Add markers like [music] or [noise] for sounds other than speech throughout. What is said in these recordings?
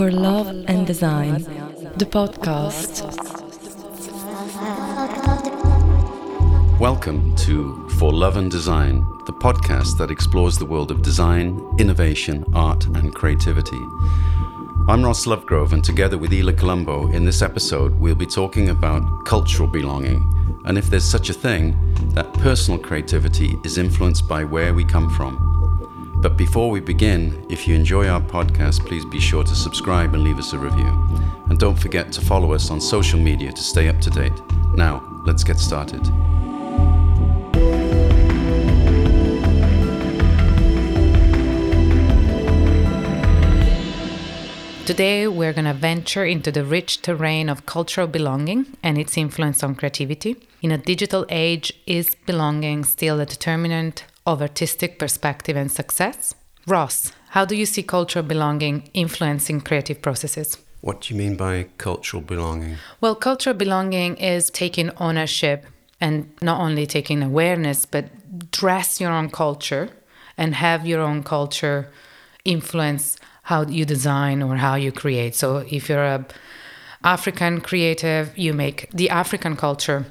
for Love and Design, the podcast. Welcome to For Love and Design, the podcast that explores the world of design, innovation, art, and creativity. I'm Ross Lovegrove, and together with Ila Colombo, in this episode, we'll be talking about cultural belonging and if there's such a thing, that personal creativity is influenced by where we come from. But before we begin, if you enjoy our podcast, please be sure to subscribe and leave us a review. And don't forget to follow us on social media to stay up to date. Now, let's get started. Today, we're going to venture into the rich terrain of cultural belonging and its influence on creativity. In a digital age, is belonging still a determinant of artistic perspective and success? Ross, how do you see cultural belonging influencing creative processes? What do you mean by cultural belonging? Well, cultural belonging is taking ownership and not only taking awareness, but dress your own culture and have your own culture influence how you design or how you create. So if you're a African creative, you make the African culture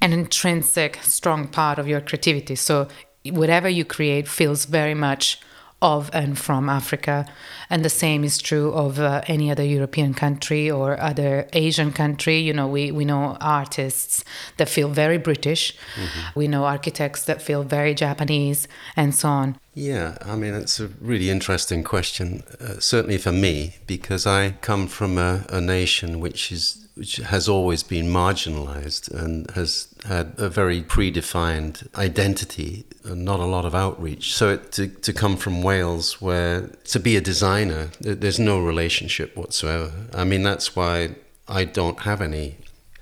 an intrinsic strong part of your creativity. So whatever you create feels very much of and from Africa. And the same is true of uh, any other European country or other Asian country. You know, we, we know artists that feel very British, mm-hmm. we know architects that feel very Japanese, and so on. Yeah, I mean, it's a really interesting question, uh, certainly for me, because I come from a, a nation which is which has always been marginalized and has had a very predefined identity not a lot of outreach. So it, to, to come from Wales, where to be a designer, there's no relationship whatsoever. I mean, that's why I don't have any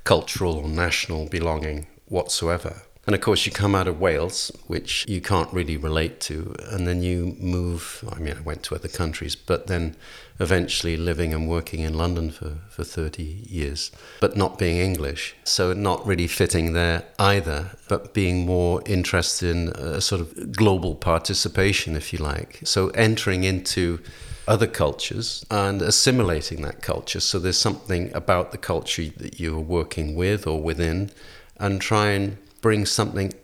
cultural or national belonging whatsoever. And of course, you come out of Wales, which you can't really relate to, and then you move. I mean, I went to other countries, but then eventually living and working in London for, for 30 years, but not being English. So, not really fitting there either, but being more interested in a sort of global participation, if you like. So, entering into other cultures and assimilating that culture. So, there's something about the culture that you're working with or within, and try and bring something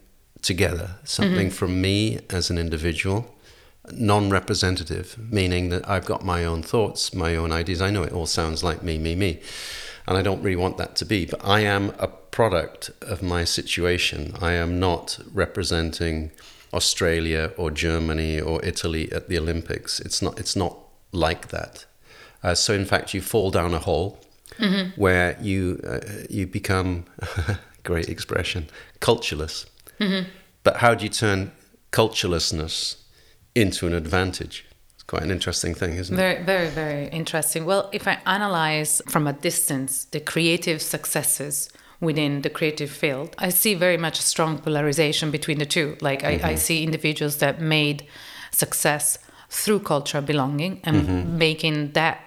together, something mm-hmm. from me as an individual, non representative, meaning that I've got my own thoughts, my own ideas. I know it all sounds like me, me, me. And I don't really want that to be, but I am a product of my situation. I am not representing Australia or Germany or Italy at the Olympics. It's not, it's not like that. Uh, so, in fact, you fall down a hole mm-hmm. where you, uh, you become [laughs] great expression, cultureless. Mm-hmm. But how do you turn culturelessness into an advantage? It's quite an interesting thing, isn't very, it? Very, very, very interesting. Well, if I analyze from a distance the creative successes within the creative field, I see very much a strong polarization between the two. Like, mm-hmm. I, I, see individuals that made success through cultural belonging and mm-hmm. making that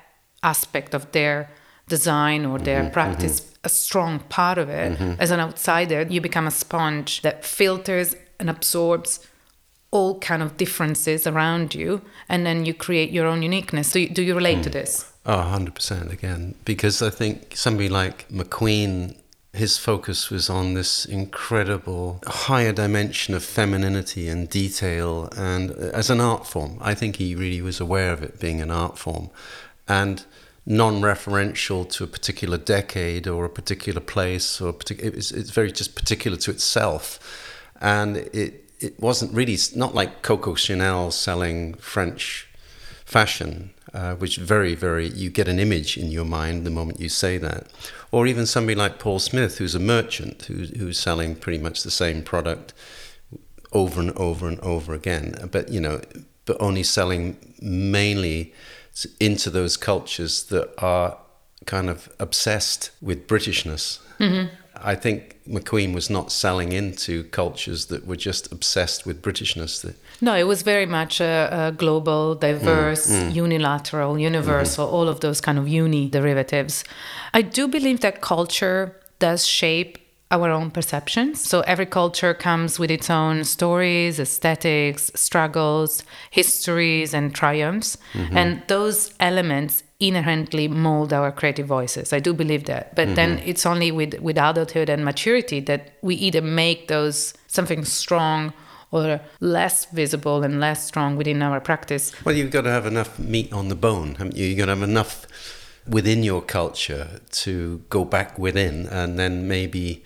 aspect of their design or their mm-hmm, practice mm-hmm. A strong part of it. Mm-hmm. As an outsider, you become a sponge that filters and absorbs all kind of differences around you and then you create your own uniqueness. So you, do you relate mm. to this? Oh, 100% again. Because I think somebody like McQueen his focus was on this incredible higher dimension of femininity and detail and as an art form i think he really was aware of it being an art form and non-referential to a particular decade or a particular place or partic- it's, it's very just particular to itself. And it it wasn't really not like Coco Chanel selling French fashion uh, which very very you get an image in your mind the moment you say that. Or even somebody like Paul Smith who's a merchant who's, who's selling pretty much the same product over and over and over again. But you know but only selling mainly into those cultures that are kind of obsessed with Britishness. Mm-hmm. I think McQueen was not selling into cultures that were just obsessed with Britishness. No, it was very much a, a global, diverse, mm, mm. unilateral, universal, mm-hmm. all of those kind of uni derivatives. I do believe that culture does shape our own perceptions. So every culture comes with its own stories, aesthetics, struggles, histories, and triumphs. Mm-hmm. And those elements inherently mold our creative voices. I do believe that. But then it's only with, with adulthood and maturity that we either make those something strong or less visible and less strong within our practice. Well, you've got to have enough meat on the bone, haven't you? You've got to have enough within your culture to go back within and then maybe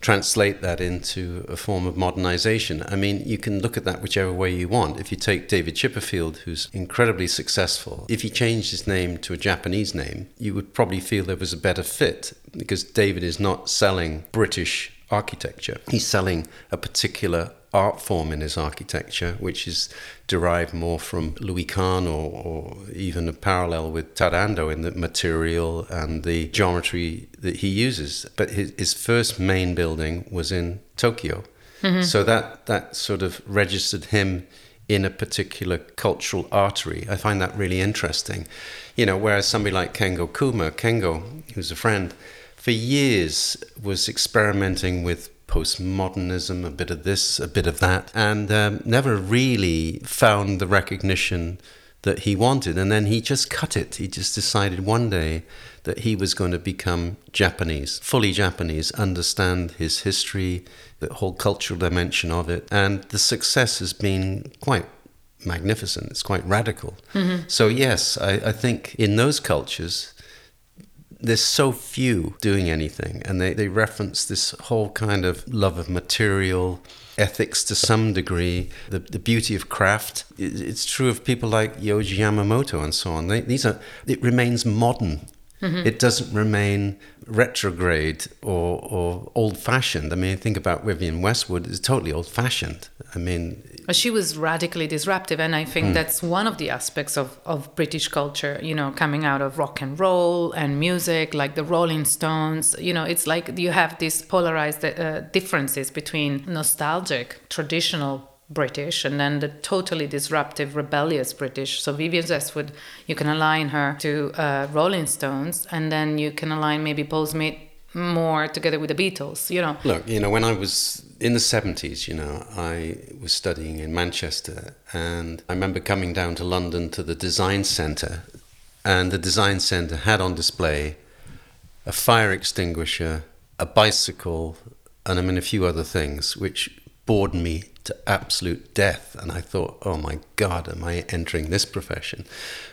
translate that into a form of modernization. I mean, you can look at that whichever way you want. If you take David Chipperfield, who's incredibly successful, if he changed his name to a Japanese name, you would probably feel there was a better fit because David is not selling British architecture. He's selling a particular art form in his architecture, which is derived more from Louis Kahn or, or, even a parallel with Tadao Ando in the material and the geometry that he uses. But his, his first main building was in Tokyo. Mm-hmm. So that, that sort of registered him in a particular cultural artery. I find that really interesting. You know, whereas somebody like Kengo Kuma, Kengo, who's a friend, for years was experimenting with postmodernism, a bit of this, a bit of that, and um, never really found the recognition that he wanted. And then he just cut it. He just decided one day that he was going to become Japanese, fully Japanese, understand his history, the whole cultural dimension of it. And the success has been quite magnificent. It's quite radical. Mm-hmm. So, yes, I, I think in those cultures, there's so few doing anything, and they, they reference this whole kind of love of material, ethics to some degree, the, the beauty of craft. It's true of people like Yohji Yamamoto and so on. They, these are it remains modern. Mm-hmm. It doesn't remain retrograde or, or old fashioned. I mean, think about Vivienne Westwood; it's totally old fashioned. I mean, she was radically disruptive and i think mm. that's one of the aspects of, of british culture you know coming out of rock and roll and music like the rolling stones you know it's like you have these polarized uh, differences between nostalgic traditional British and then the totally disruptive, rebellious British. So Vivienne Westwood, you can align her to uh, Rolling Stones, and then you can align maybe Paul Smith more together with the Beatles, you know. Look, you know, when I was in the 70s, you know, I was studying in Manchester and I remember coming down to London to the design centre and the design centre had on display a fire extinguisher, a bicycle, and I mean a few other things which bored me to absolute death. And I thought, oh my God, am I entering this profession?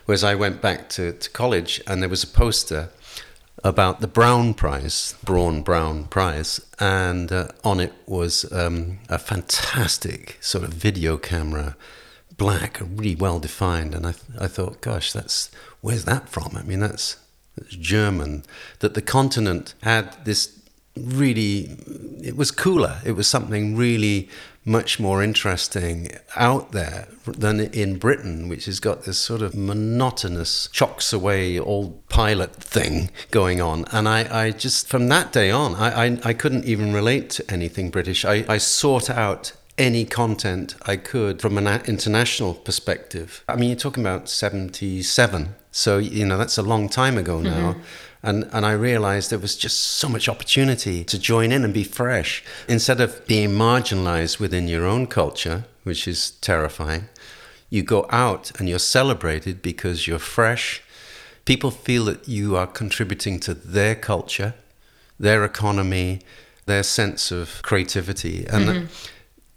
Whereas I went back to, to college and there was a poster about the Braun Prize, Braun Brown Prize, and uh, on it was um, a fantastic sort of video camera, black, really well defined. And I, th- I thought, gosh, that's where's that from? I mean, that's, that's German. That the continent had this really, it was cooler. It was something really much more interesting out there than in Britain, which has got this sort of monotonous, chocks away old pilot thing going on. And I, I just, from that day on, I, I, I couldn't even relate to anything British. I, I sought out any content I could from an international perspective. I mean, you're talking about 77. So, you know, that's a long time ago now. Mm-hmm. And, and I realized there was just so much opportunity to join in and be fresh. Instead of being marginalized within your own culture, which is terrifying, you go out and you're celebrated because you're fresh. People feel that you are contributing to their culture, their economy, their sense of creativity. And mm-hmm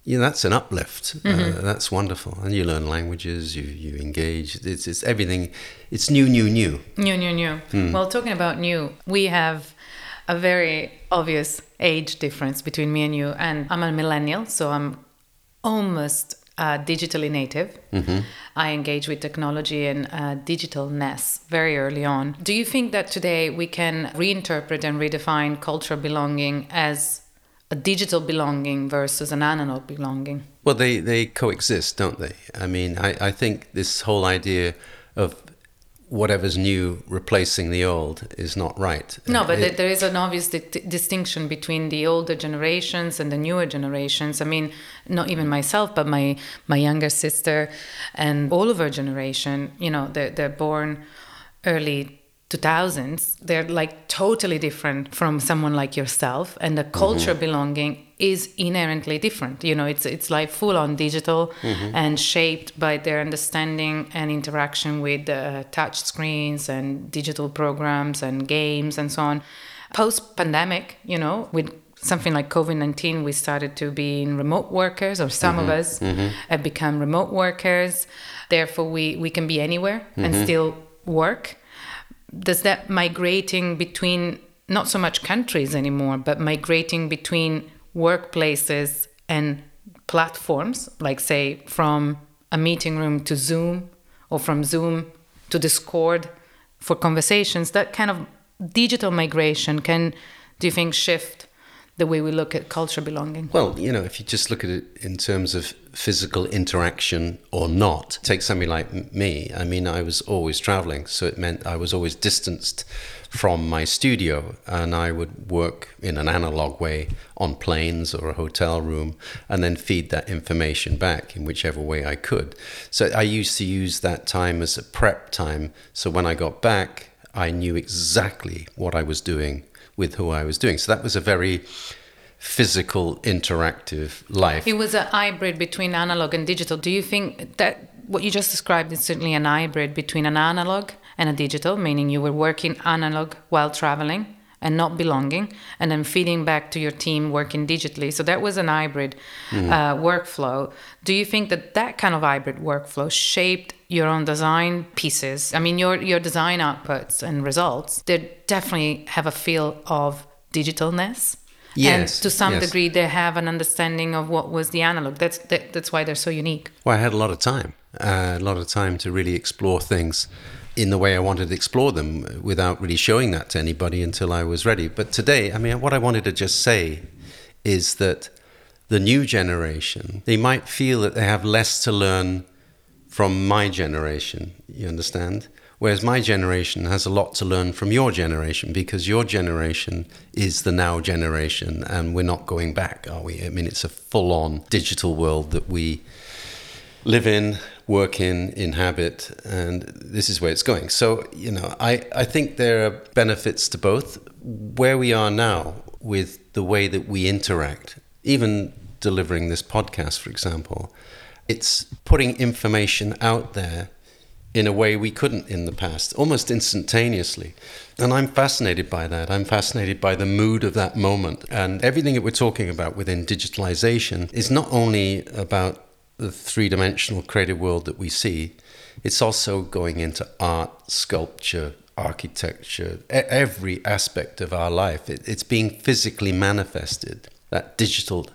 you know, that's an uplift. Uh, mm-hmm. Uh, that's wonderful, and you learn languages. You you engage. It's it's everything. It's new, new, new. New, new, new. Mm. Well, talking about new, we have a very obvious age difference between me and you. And I'm a millennial, so I'm almost uh, digitally native. Mm-hmm. I engage with technology and uh, digitalness very early on. Do you think that today we can reinterpret and redefine cultural belonging as a digital belonging versus an analog belonging. Well, they, they coexist, don't they? I mean, I, I think this whole idea of whatever's new replacing the old is not right. No, but it, there is an obvious di- distinction between the older generations and the newer generations. I mean, not even myself, but my my younger sister and all of our generation. You know, they're, they're born early 2000s they're like totally different from someone like yourself and the culture Mm-hmm. belonging is inherently different you know it's it's like full on digital Mm-hmm. and shaped by their understanding and interaction with uh, touch screens and digital programs and games and so on post pandemic you know with something like covid-19 we started to be in remote workers or some Mm-hmm. of us have become remote workers therefore we we can be anywhere and Mm-hmm. still work does that migrating between not so much countries anymore but migrating between workplaces and platforms like say from a meeting room to zoom or from zoom to discord for conversations that kind of digital migration can do you think shift the way we look at culture belonging Well, you know, if you just look at it in terms of physical interaction or not, take somebody like me. I mean, I was always traveling, so it meant I was always distanced from my studio, and I would work in an analog way on planes or a hotel room, and then feed that information back in whichever way I could. So I used to use that time as a prep time. So when I got back, I knew exactly what I was doing with who I was doing. So that was a very physical, interactive life. It was a hybrid between analog and digital. Do you think that what you just described is certainly an hybrid between an analog and a digital, meaning you were working analog while traveling and not belonging, and then feeding back to your team working digitally? So that was an hybrid uh, workflow. Do you think that that kind of hybrid workflow shaped your own design pieces? I mean, your your design outputs and results they definitely have a feel of digitalness. and to some yes. degree they have an understanding of what was the analog that's that, that's why they're so unique Well, I had a lot of time, uh, a lot of time to really explore things in the way I wanted to explore them without really showing that to anybody until I was ready. But today, I mean, what I wanted to just say is that the new generation, they might feel that they have less to learn from my generation, you understand? Whereas my generation has a lot to learn from your generation because your generation is the now generation and we're not going back, are we? I mean, it's a full on digital world that we live in, work in, inhabit, and this is where it's going. So, you know, I, I think there are benefits to both. Where we are now with the way that we interact, even delivering this podcast, for example, it's putting information out there in a way we couldn't in the past, almost instantaneously. And I'm fascinated by that. I'm fascinated by the mood of that moment. And everything that we're talking about within digitalization is not only about the three dimensional creative world that we see, it's also going into art, sculpture, architecture, every aspect of our life. It, it's being physically manifested. That digital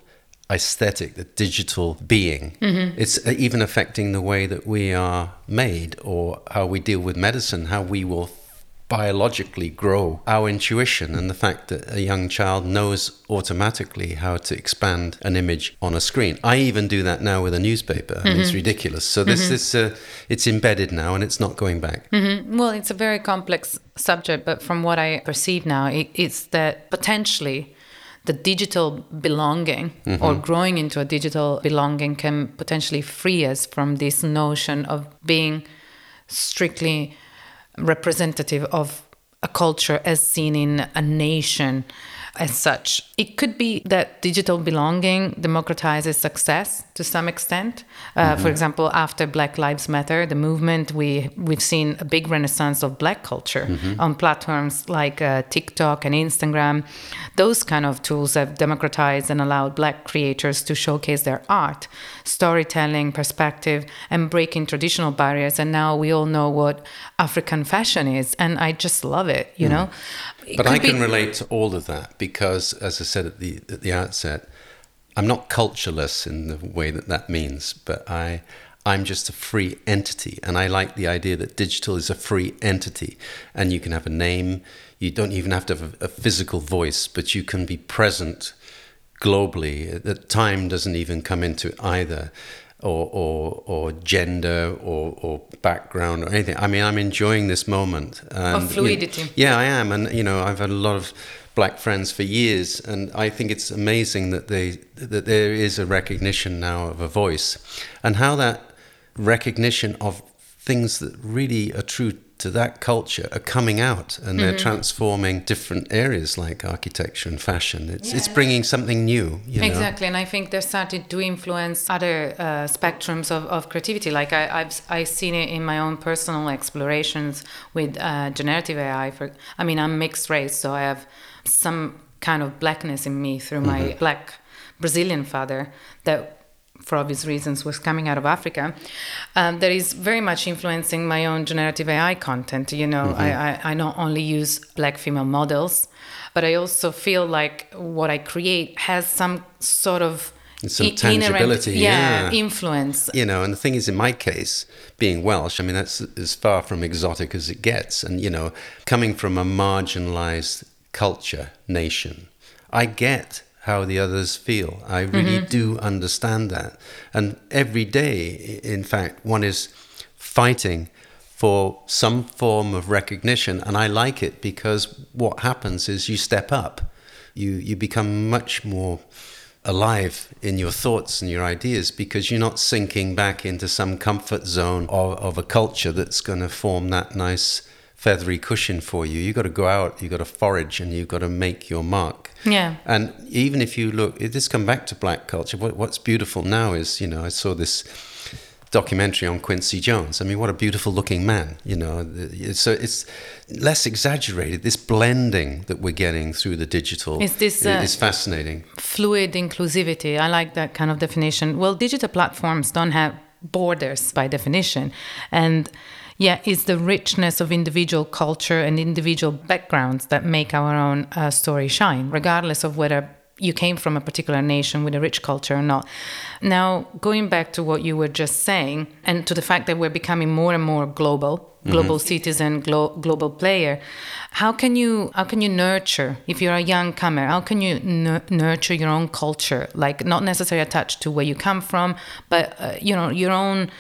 aesthetic, the digital being. It's uh, even affecting the way that we are made or how we deal with medicine, how we will biologically grow our intuition and the fact that a young child knows automatically how to expand an image on a screen. I even do that now with a newspaper. I mean, it's ridiculous. So this is uh, it's embedded now and it's not going back. well it's a very complex subject but from what i perceive now it, it's that potentially the digital belonging or mm-hmm. growing into a digital belonging can potentially free us from this notion of being strictly representative of a culture as seen in a nation as such. It could be that digital belonging democratizes success to some extent. Uh, For example, after Black Lives Matter, the movement, we we've seen a big renaissance of Black culture on platforms like uh, TikTok and Instagram. Those kind of tools have democratized and allowed Black creators to showcase their art, storytelling, perspective, and breaking traditional barriers. And now we all know what African fashion is, and I just love it. You know. It But I could be- can relate to all of that because, as I said at the at the outset, I'm not cultureless in the way that that means, but I I'm just a free entity, and I like the idea that digital is a free entity, and you can have a name. You don't even have to have a, a physical voice, but you can be present globally. That time doesn't even come into either. Or, or, or gender or, or background or anything. I mean, I'm enjoying this moment. And, oh, you know, fluidity. yeah, I am, and you know, I've had a lot of black friends for years, and I think it's amazing that they that there is a recognition now of a voice, and how that recognition of things that really are true to that culture are coming out and they're transforming different areas like architecture and fashion. It's it's bringing something new. You know? Exactly, and I think they're starting to influence other uh, spectrums of, of creativity. Like I, I've I've seen it in my own personal explorations with uh, generative AI. For I mean, I'm mixed race, so I have some kind of blackness in me through my black Brazilian father that for obvious reasons, was coming out of Africa, um, that is very much influencing my own generative AI content. You know, I, I, I not only use black female models, but I also feel like what I create has some sort of Some i- inherent- tangibility, yeah. influence. you know, and the thing is, in my case, being Welsh, I mean, that's as far from exotic as it gets. And, you know, coming from a marginalized culture, nation, I get how the others feel. I really mm-hmm. do understand that. And every day, in fact, one is fighting for some form of recognition. And I like it because what happens is you step up, you, you become much more alive in your thoughts and your ideas because you're not sinking back into some comfort zone of, of a culture that's going to form that nice feathery cushion for you. You've got to go out, you've got to forage, and you've got to make your mark. Yeah. And even if you look, it just come back to black culture. What, what's beautiful now is, you know, I saw this documentary on Quincy Jones. I mean, what a beautiful looking man, you know. So it's less exaggerated. This blending that we're getting through the digital Is this, uh, is fascinating. fluid inclusivity. I like that kind of definition. Well, digital platforms don't have borders by definition. And yeah, it's the richness of individual culture and individual backgrounds that make our own uh, story shine, regardless of whether you came from a particular nation with a rich culture or not. Now, going back to what you were just saying, and to the fact that we're becoming more and more global, global citizen, glo- global player, how can you how can you nurture if you're a young comer? How can you nu- nurture your own culture, like not necessarily attached to where you come from, but uh, you know your own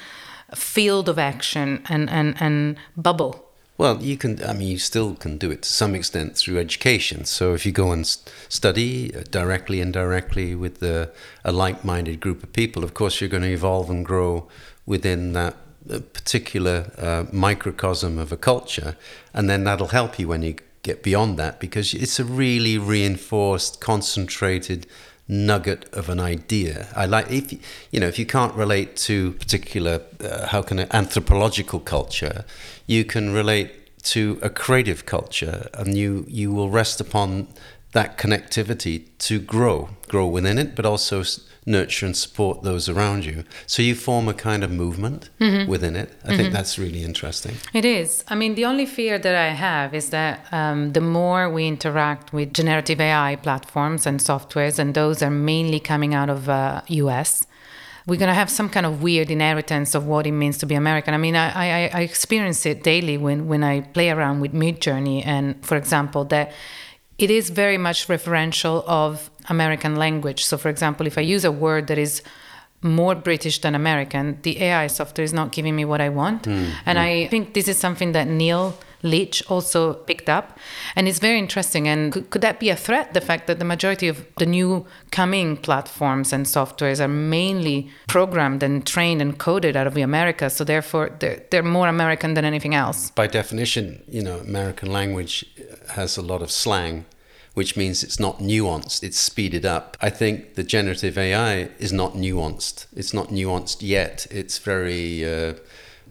field of action and and and bubble. Well, you can, I mean, you still can do it to some extent through education. So if you go and study uh, directly and indirectly with the, a like minded group of people, of course, you're going to evolve and grow within that uh, particular uh, microcosm of a culture. And then that'll help you when you get beyond that because it's a really reinforced, concentrated, nugget of an idea. I like if you- know if you can't relate to particular uh, how can I, anthropological culture, you can relate to a creative culture, and you you will rest upon that connectivity to grow, grow within it, but also nurture and support those around you. So you form a kind of movement within it. I think that's really interesting. It is. I mean, the only fear that I have is that um, the more we interact with generative AI platforms and softwares, and those are mainly coming out of uh, US, we're going to have some kind of weird inheritance of what it means to be American. I mean, I, I, I experience it daily when, when I play around with Midjourney, and for example, that it is very much referential of American language. So, for example, if I use a word that is more British than American, the AI software is not giving me what I want. Hmm, and hmm. I think this is something that Neil Leach also picked up. And it's very interesting. And could, could that be a threat? The fact that the majority of the new coming platforms and softwares are mainly programmed and trained and coded out of the America. So therefore, they're, they're more American than anything else. By definition, you know, American language has a lot of slang, which means it's not nuanced, it's speeded up. I think the generative AI is not nuanced. It's not nuanced yet. It's very uh,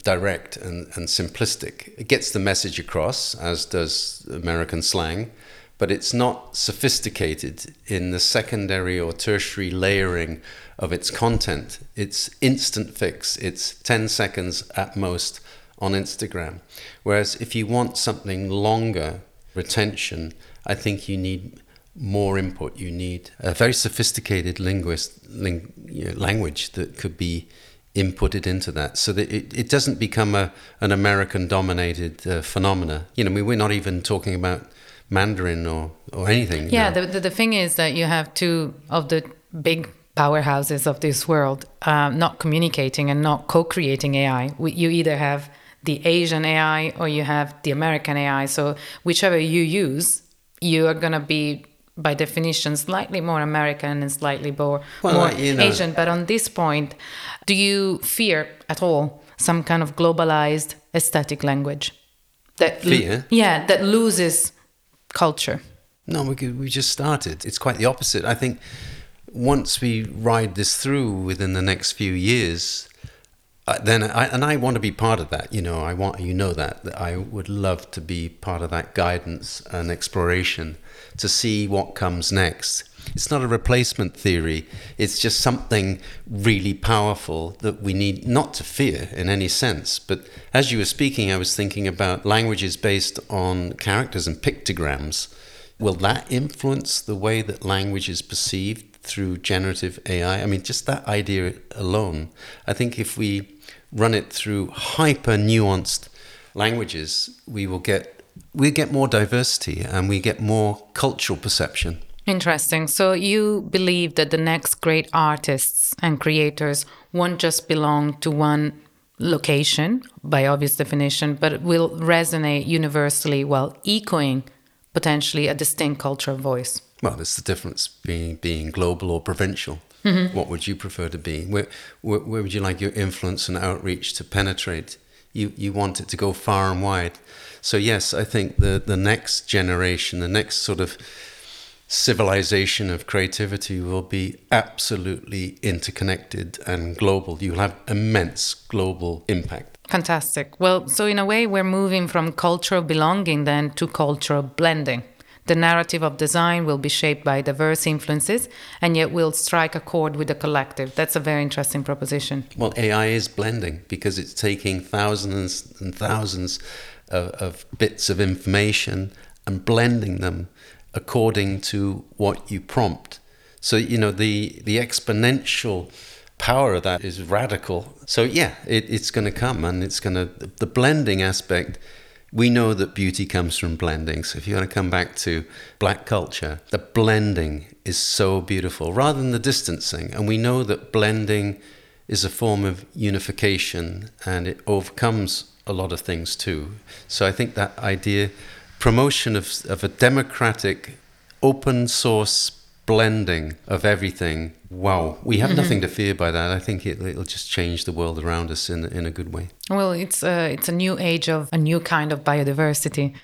direct and, and simplistic. It gets the message across, as does American slang, but it's not sophisticated in the secondary or tertiary layering of its content. It's instant fix, it's 10 seconds at most on Instagram. Whereas if you want something longer retention, I think you need more input. You need a very sophisticated linguist ling, you know, language that could be inputted into that so that it, it doesn't become a, an American dominated uh, phenomena. You know, I mean, we're not even talking about Mandarin or, or anything. you Yeah, know. the, the, the thing is that you have two of the big powerhouses of this world um, not communicating and not co creating AI. We, you either have the Asian AI or you have the American AI. So, whichever you use, you are going to be, by definition, slightly more American and slightly more, Well, more you know- Asian. But on this point, do you fear at all? some kind of globalized aesthetic language that Fear? yeah that loses culture No, we, could- we just started. It's quite the opposite. I think once we ride this through within the next few years, uh, then I, and I want to be part of that. You know, I want you know that that I would love to be part of that guidance and exploration to see what comes next. It's not a replacement theory. It's just something really powerful that we need not to fear in any sense. But as you were speaking, I was thinking about languages based on characters and pictograms. Will that influence the way that language is perceived through generative AI? I mean, just that idea alone. I think if we run it through hyper nuanced languages, we will get we get more diversity and we get more cultural perception. Interesting. So you believe that the next great artists and creators won't just belong to one location by obvious definition, but will resonate universally while echoing potentially a distinct cultural voice. Well, there's the difference being being global or provincial. Mm-hmm. What would you prefer to be? Where, where where would you like your influence and outreach to penetrate? You you want it to go far and wide. So yes, I think the the next generation, the next sort of civilization of creativity will be absolutely interconnected and global. You'll have immense global impact. Fantastic. Well, so in a way, we're moving from cultural belonging then to cultural blending. The narrative of design will be shaped by diverse influences and yet will strike a chord with the collective. That's a very interesting proposition. Well, AI is blending because it's taking thousands and thousands of, of bits of information and blending them according to what you prompt. So you know the the exponential power of that is radical. So yeah, it, it's going to come, and it's going to the blending aspect. We know that beauty comes from blending. So if you want to come back to black culture, the blending is so beautiful rather than the distancing. And we know that blending is a form of unification and it overcomes a lot of things too. So I think that idea, promotion of, of a democratic, open source blending of everything. Wow, we have nothing to fear by that. I think it, it'll just change the world around us in, in a good way. Well, it's a, it's a new age of a new kind of biodiversity.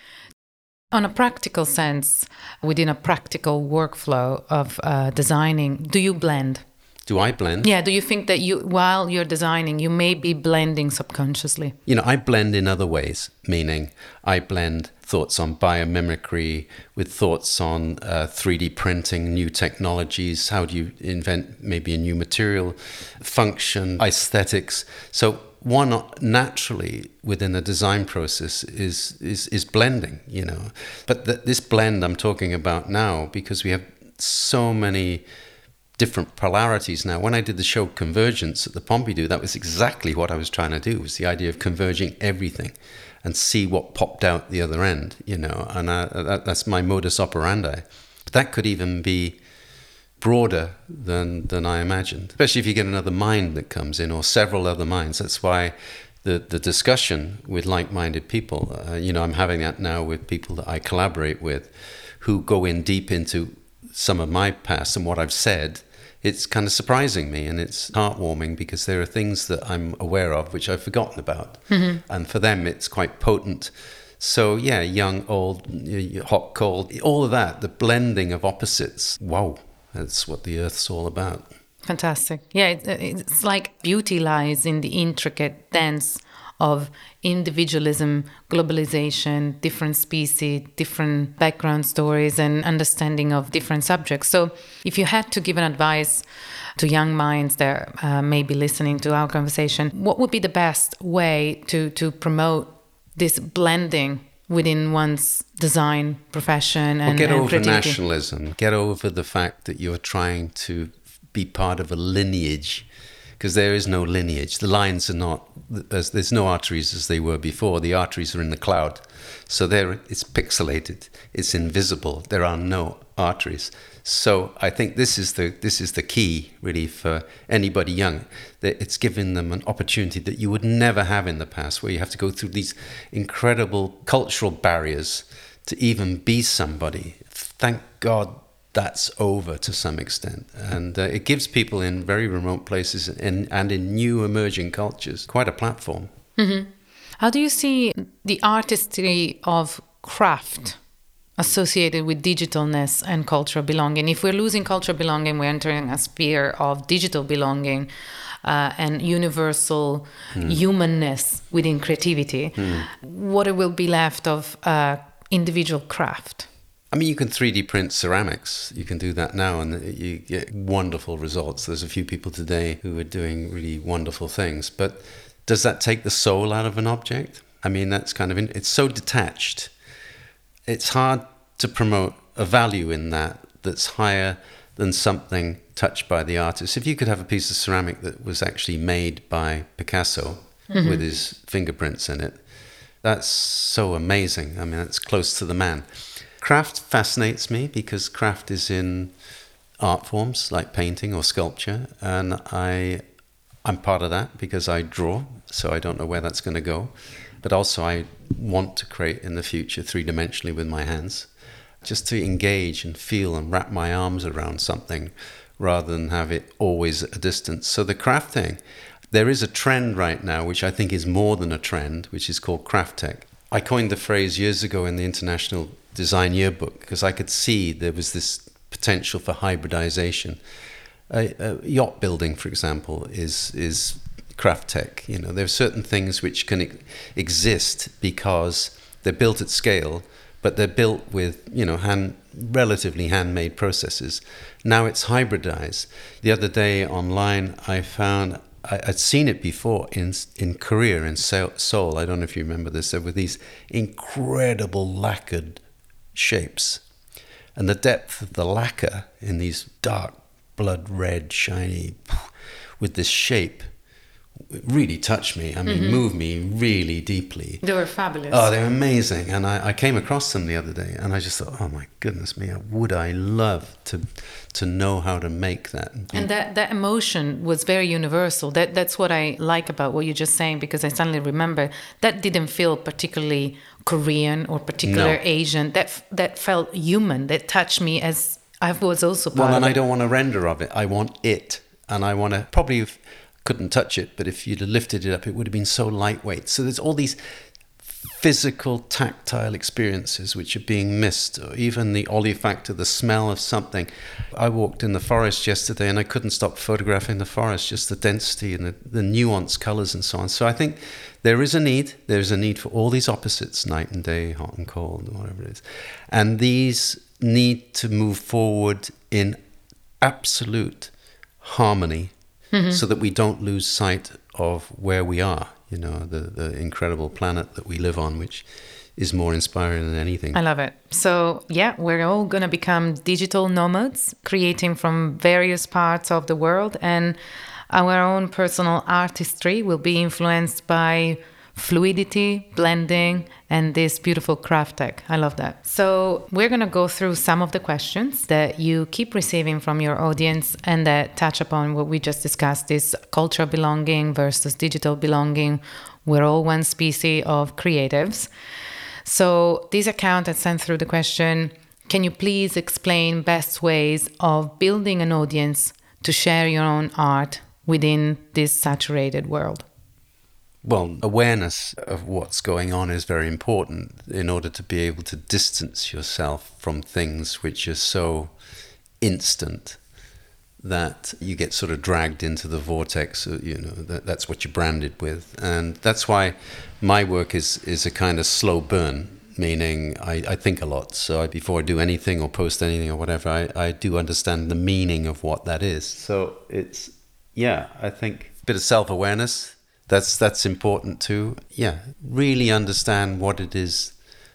On a practical sense, within a practical workflow of uh, designing, do you blend? Do I blend? Yeah, do you think that you, while you're designing, you may be blending subconsciously? You know, I blend in other ways, meaning I blend thoughts on biomimicry with thoughts on uh, 3D printing, new technologies. How do you invent maybe a new material, function, aesthetics? So one naturally within the design process is is is blending, you know. But th- this blend I'm talking about now because we have so many different polarities now. When I did the show Convergence at the Pompidou, that was exactly what I was trying to do. Was the idea of converging everything and see what popped out the other end, you know. And I, that, that's my modus operandi. But that could even be broader than than I imagined. Especially if you get another mind that comes in or several other minds. That's why the the discussion with like-minded people. Uh, you know, I'm having that now with people that I collaborate with, who go in deep into some of my past and what I've said. It's kind of surprising me and it's heartwarming because there are things that I'm aware of which I've forgotten about. Mm-hmm. And for them, it's quite potent. So, yeah, young, old, hot, cold, all of that, the blending of opposites. Wow, that's what the Earth's all about. Fantastic. Yeah, it, it's like beauty lies in the intricate dance of individualism, globalization, different species, different background stories, and understanding of different subjects. So, if you had to give an advice to young minds that uh, may be listening to our conversation, what would be the best way to to promote this blending within one's design profession and, Well, get and over creativity? nationalism. Get over the fact that you're trying to be part of a lineage, because there is no lineage. The lines are not. There's, there's no arteries as they were before. The arteries are in the cloud, so there it's pixelated. It's invisible. There are no arteries. So I think this is the this is the key really for anybody young. That it's given them an opportunity that you would never have in the past, where you have to go through these incredible cultural barriers to even be somebody. Thank God that's over to some extent. And uh, it gives people in very remote places and, and in new emerging cultures quite a platform. Mm-hmm. How do you see the artistry of craft associated with digitalness and cultural belonging? If we're losing cultural belonging, we're entering a sphere of digital belonging. Uh, and universal mm. humanness within creativity, mm. what will be left of uh, individual craft? I mean, you can 3D print ceramics. You can do that now, and you get wonderful results. There's a few people today who are doing really wonderful things. But does that take the soul out of an object? I mean, that's kind of in, it's so detached. It's hard to promote a value in that that's higher than something touched by the artist. If you could have a piece of ceramic that was actually made by Picasso mm-hmm. with his fingerprints in it, that's so amazing. I mean, that's close to the man. Craft fascinates me because craft is in art forms like painting or sculpture, and I I'm part of that because I draw, so I don't know where that's going to go. But also, I want to create in the future three dimensionally with my hands just to engage and feel and wrap my arms around something rather than have it always at a distance. So the craft thing, there is a trend right now, which I think is more than a trend, which is called craft tech. I coined the phrase years ago in the International Design Yearbook because I could see there was this potential for hybridization. Yacht building, for example, is is craft tech. You know, there are certain things which can exist because they're built at scale but they're built with you know hand relatively handmade processes. Now it's hybridized. The other day online, I found I, would seen it before in in Korea in Seoul. I don't know if you remember this. There were these incredible lacquered shapes, and the depth of the lacquer in these dark blood red, shiny, with this shape really touched me. I mean, mm-hmm. moved me really deeply. They were fabulous. Oh, they were amazing. And I, I, came across them the other day, and I just thought, oh my goodness me, would I love to to know how to make that. And that that emotion was very universal. That that's what I like about what you're just saying because I suddenly remember that didn't feel particularly Korean or particular no. Asian. That that felt human. That touched me as I was also Well, and I don't want a render of it. I want it, and I want to probably couldn't touch it, but if you'd have lifted it up, it would have been so lightweight. So there's all these physical, tactile experiences which are being missed, or even the olfactor, the smell of something. I walked in the forest yesterday and I couldn't stop photographing the forest, just the density and the, the nuanced colors and so on. So I think there is a need. There's a need for all these opposites, night and day, hot and cold, whatever it is. And these need to move forward in absolute harmony mm-hmm. so that we don't lose sight of where we are, you know, the, the incredible planet that we live on, which is more inspiring than anything. I love it. So, yeah, we're all going to become digital nomads, creating from various parts of the world, and our own personal artistry will be influenced by fluidity, blending, and this beautiful craft tech. I love that. So, we're going to go through some of the questions that you keep receiving from your audience and that touch upon what we just discussed this cultural belonging versus digital belonging. We're all one species of creatives. So, this account had sent through the question Can you please explain best ways of building an audience to share your own art within this saturated world? Well, awareness of what's going on is very important in order to be able to distance yourself from things which are so instant that you get sort of dragged into the vortex. Uh, you know, that, that's what you're branded with. And that's why my work is, is a kind of slow burn. Meaning, I, I think a lot. So I, before I do anything or post anything or whatever, I, I do understand the meaning of what that is. So it's, yeah, I think a bit of self awareness that's that's important too. yeah really understand what it is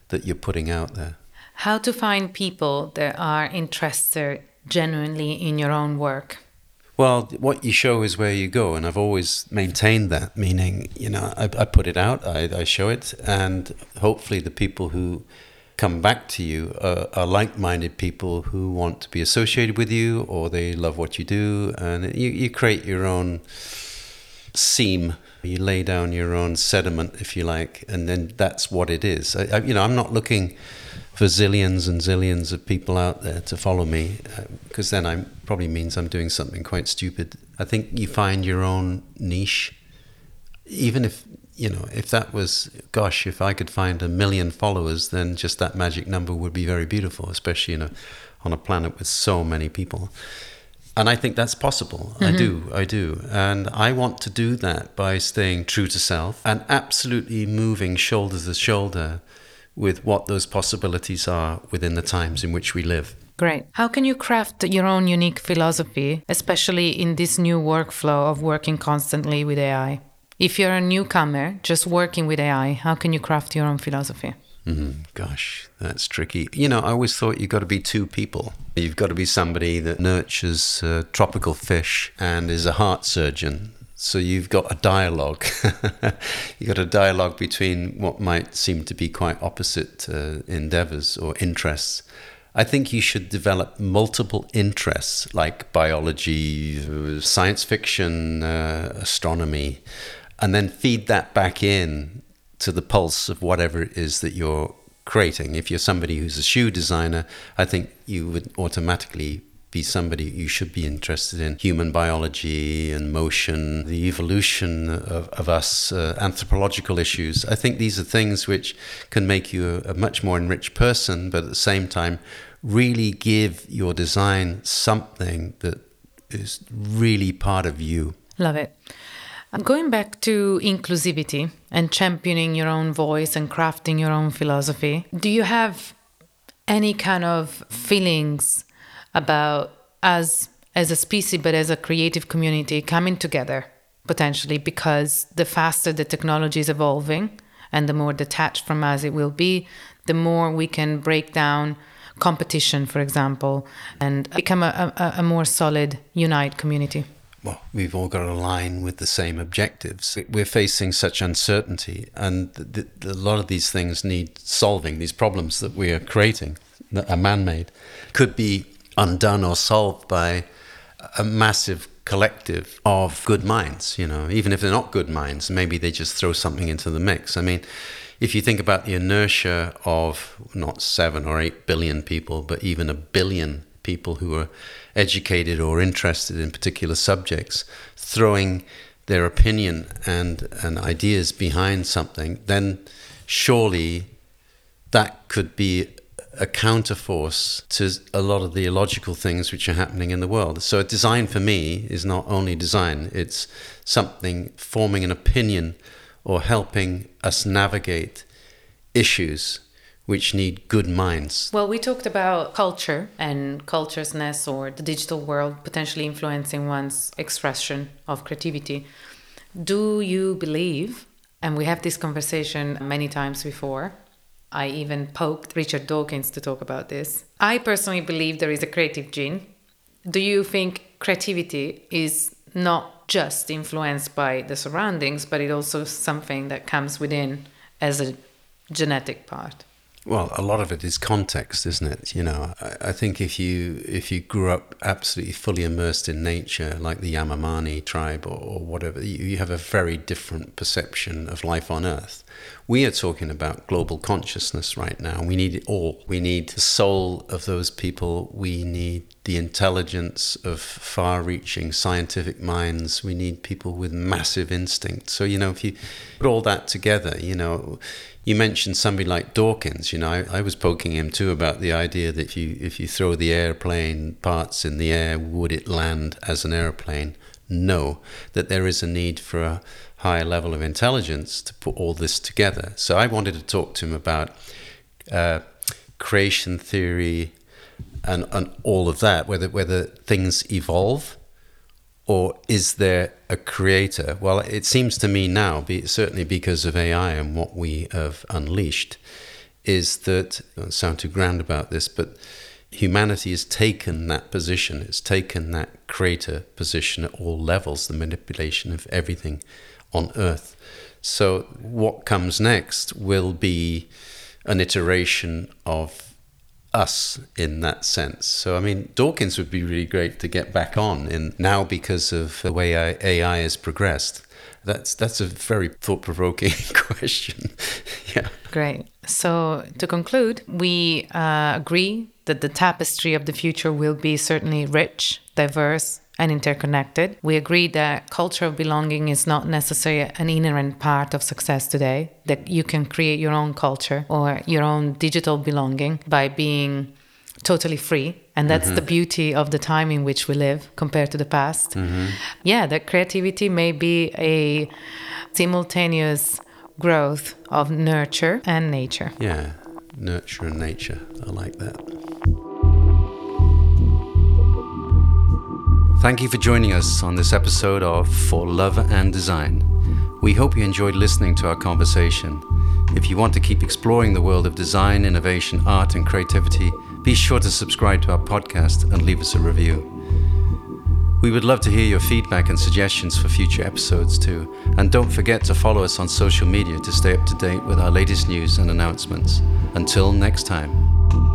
that you're putting out there how to find people that are interested genuinely in your own work well what you show is where you go and i've always maintained that meaning you know i, I put it out I, I, show it and hopefully the people who come back to you are, are like-minded people who want to be associated with you or they love what you do and you, you create your own seam You lay down your own sediment, if you like, and then that's what it is. I, I, you know, I'm not looking for zillions and zillions of people out there to follow me, because uh, then I probably means I'm doing something quite stupid. I think you find your own niche, even if you know, if that was, gosh, if I could find a million followers, then just that magic number would be very beautiful, especially in a, on a planet with so many people. And I think that's possible. Mm-hmm. I do, I do. And I want to do that by staying true to self and absolutely moving shoulder to shoulder with what those possibilities are within the times in which we live. Great. How can you craft your own unique philosophy, especially in this new workflow of working constantly with AI? If you're a newcomer just working with AI, how can you craft your own philosophy? Mm, gosh, that's tricky. You know, I always thought you've got to be two people. You've got to be somebody that nurtures uh, tropical fish and is a heart surgeon. So you've got a dialogue. [laughs] you've got a dialogue between what might seem to be quite opposite uh, endeavors or interests. I think you should develop multiple interests like biology, science fiction, uh, astronomy, and then feed that back in to the pulse of whatever it is that you're creating. If you're somebody who's a shoe designer, I think you would automatically be somebody you should be interested in human biology and motion, the evolution of, of us, uh, anthropological issues. I think these are things which can make you a, a much more enriched person, but at the same time, really give your design something that is really part of you. Love it. Going back to inclusivity and championing your own voice and crafting your own philosophy, do you have any kind of feelings about us as a species, but as a creative community coming together potentially because the faster the technology is evolving and the more detached from us it will be, the more we can break down competition, for example, and become a, a, a more solid, unite community well, we've all got to align with the same objectives. We're facing such uncertainty, and the, the, a lot of these things need solving. These problems that we are creating, that are man made, could be undone or solved by a massive collective of good minds. You know, even if they're not good minds, maybe they just throw something into the mix. I mean, if you think about the inertia of not seven or eight billion people, but even a billion people who are educated or interested in particular subjects throwing their opinion and, and ideas behind something, then surely that could be a counterforce to a lot of the illogical things which are happening in the world. So, design for me is not only design, it's something forming an opinion or helping us navigate issues which need good minds. Well, we talked about culture and culturesness or the digital world potentially influencing one's expression of creativity. Do you believe, and we have this conversation many times before, I even poked Richard Dawkins to talk about this. I personally believe there is a creative gene. Do you think creativity is not just influenced by the surroundings, but it also something that comes within as a genetic part? Well, a lot of it is context, isn't it? You know, I, I, think if you if you grew up absolutely fully immersed in nature, like the Yanomami tribe or, or whatever, you, you have a very different perception of life on Earth. We are talking about global consciousness right now. We need it all. We need the soul of those people. We need the intelligence of far reaching scientific minds. We need people with massive instinct. So, you know, if you put all that together, you know, you mentioned somebody like Dawkins. You know, I, I, was poking him too about the idea that if you if you throw the airplane parts in the air, would it land as an airplane? No. That there is a need for a higher level of intelligence to put all this together. So I wanted to talk to him about uh, creation theory and and all of that. Whether whether things evolve or is there a creator? Well, it seems to me now, be, certainly because of AI and what we have unleashed, is that, I sound too grand about this, but humanity has taken that position, it's taken that creator position at all levels, the manipulation of everything on earth. So, what comes next will be an iteration of us in that sense. So, I mean, Dawkins would be really great to get back on in now because of the way AI has progressed. That's that's a very thought-provoking [laughs] question. yeah. Great. So to conclude, we uh, agree that the tapestry of the future will be certainly rich, diverse, and interconnected. We agree that culture of belonging is not necessarily an inherent part of success today, that you can create your own culture or your own digital belonging by being totally free. And that's mm-hmm. the beauty of the time in which we live compared to the past. Mm-hmm. Yeah, that creativity may be a simultaneous growth of nurture and nature. Yeah. Nurture and nature. I like that. Thank you for joining us on this episode of For Love and Design. We hope you enjoyed listening to our conversation. If you want to keep exploring the world of design, innovation, art, and creativity, be sure to subscribe to our podcast and leave us a review. We would love to hear your feedback and suggestions for future episodes too. And don't forget to follow us on social media to stay up to date with our latest news and announcements. Until next time.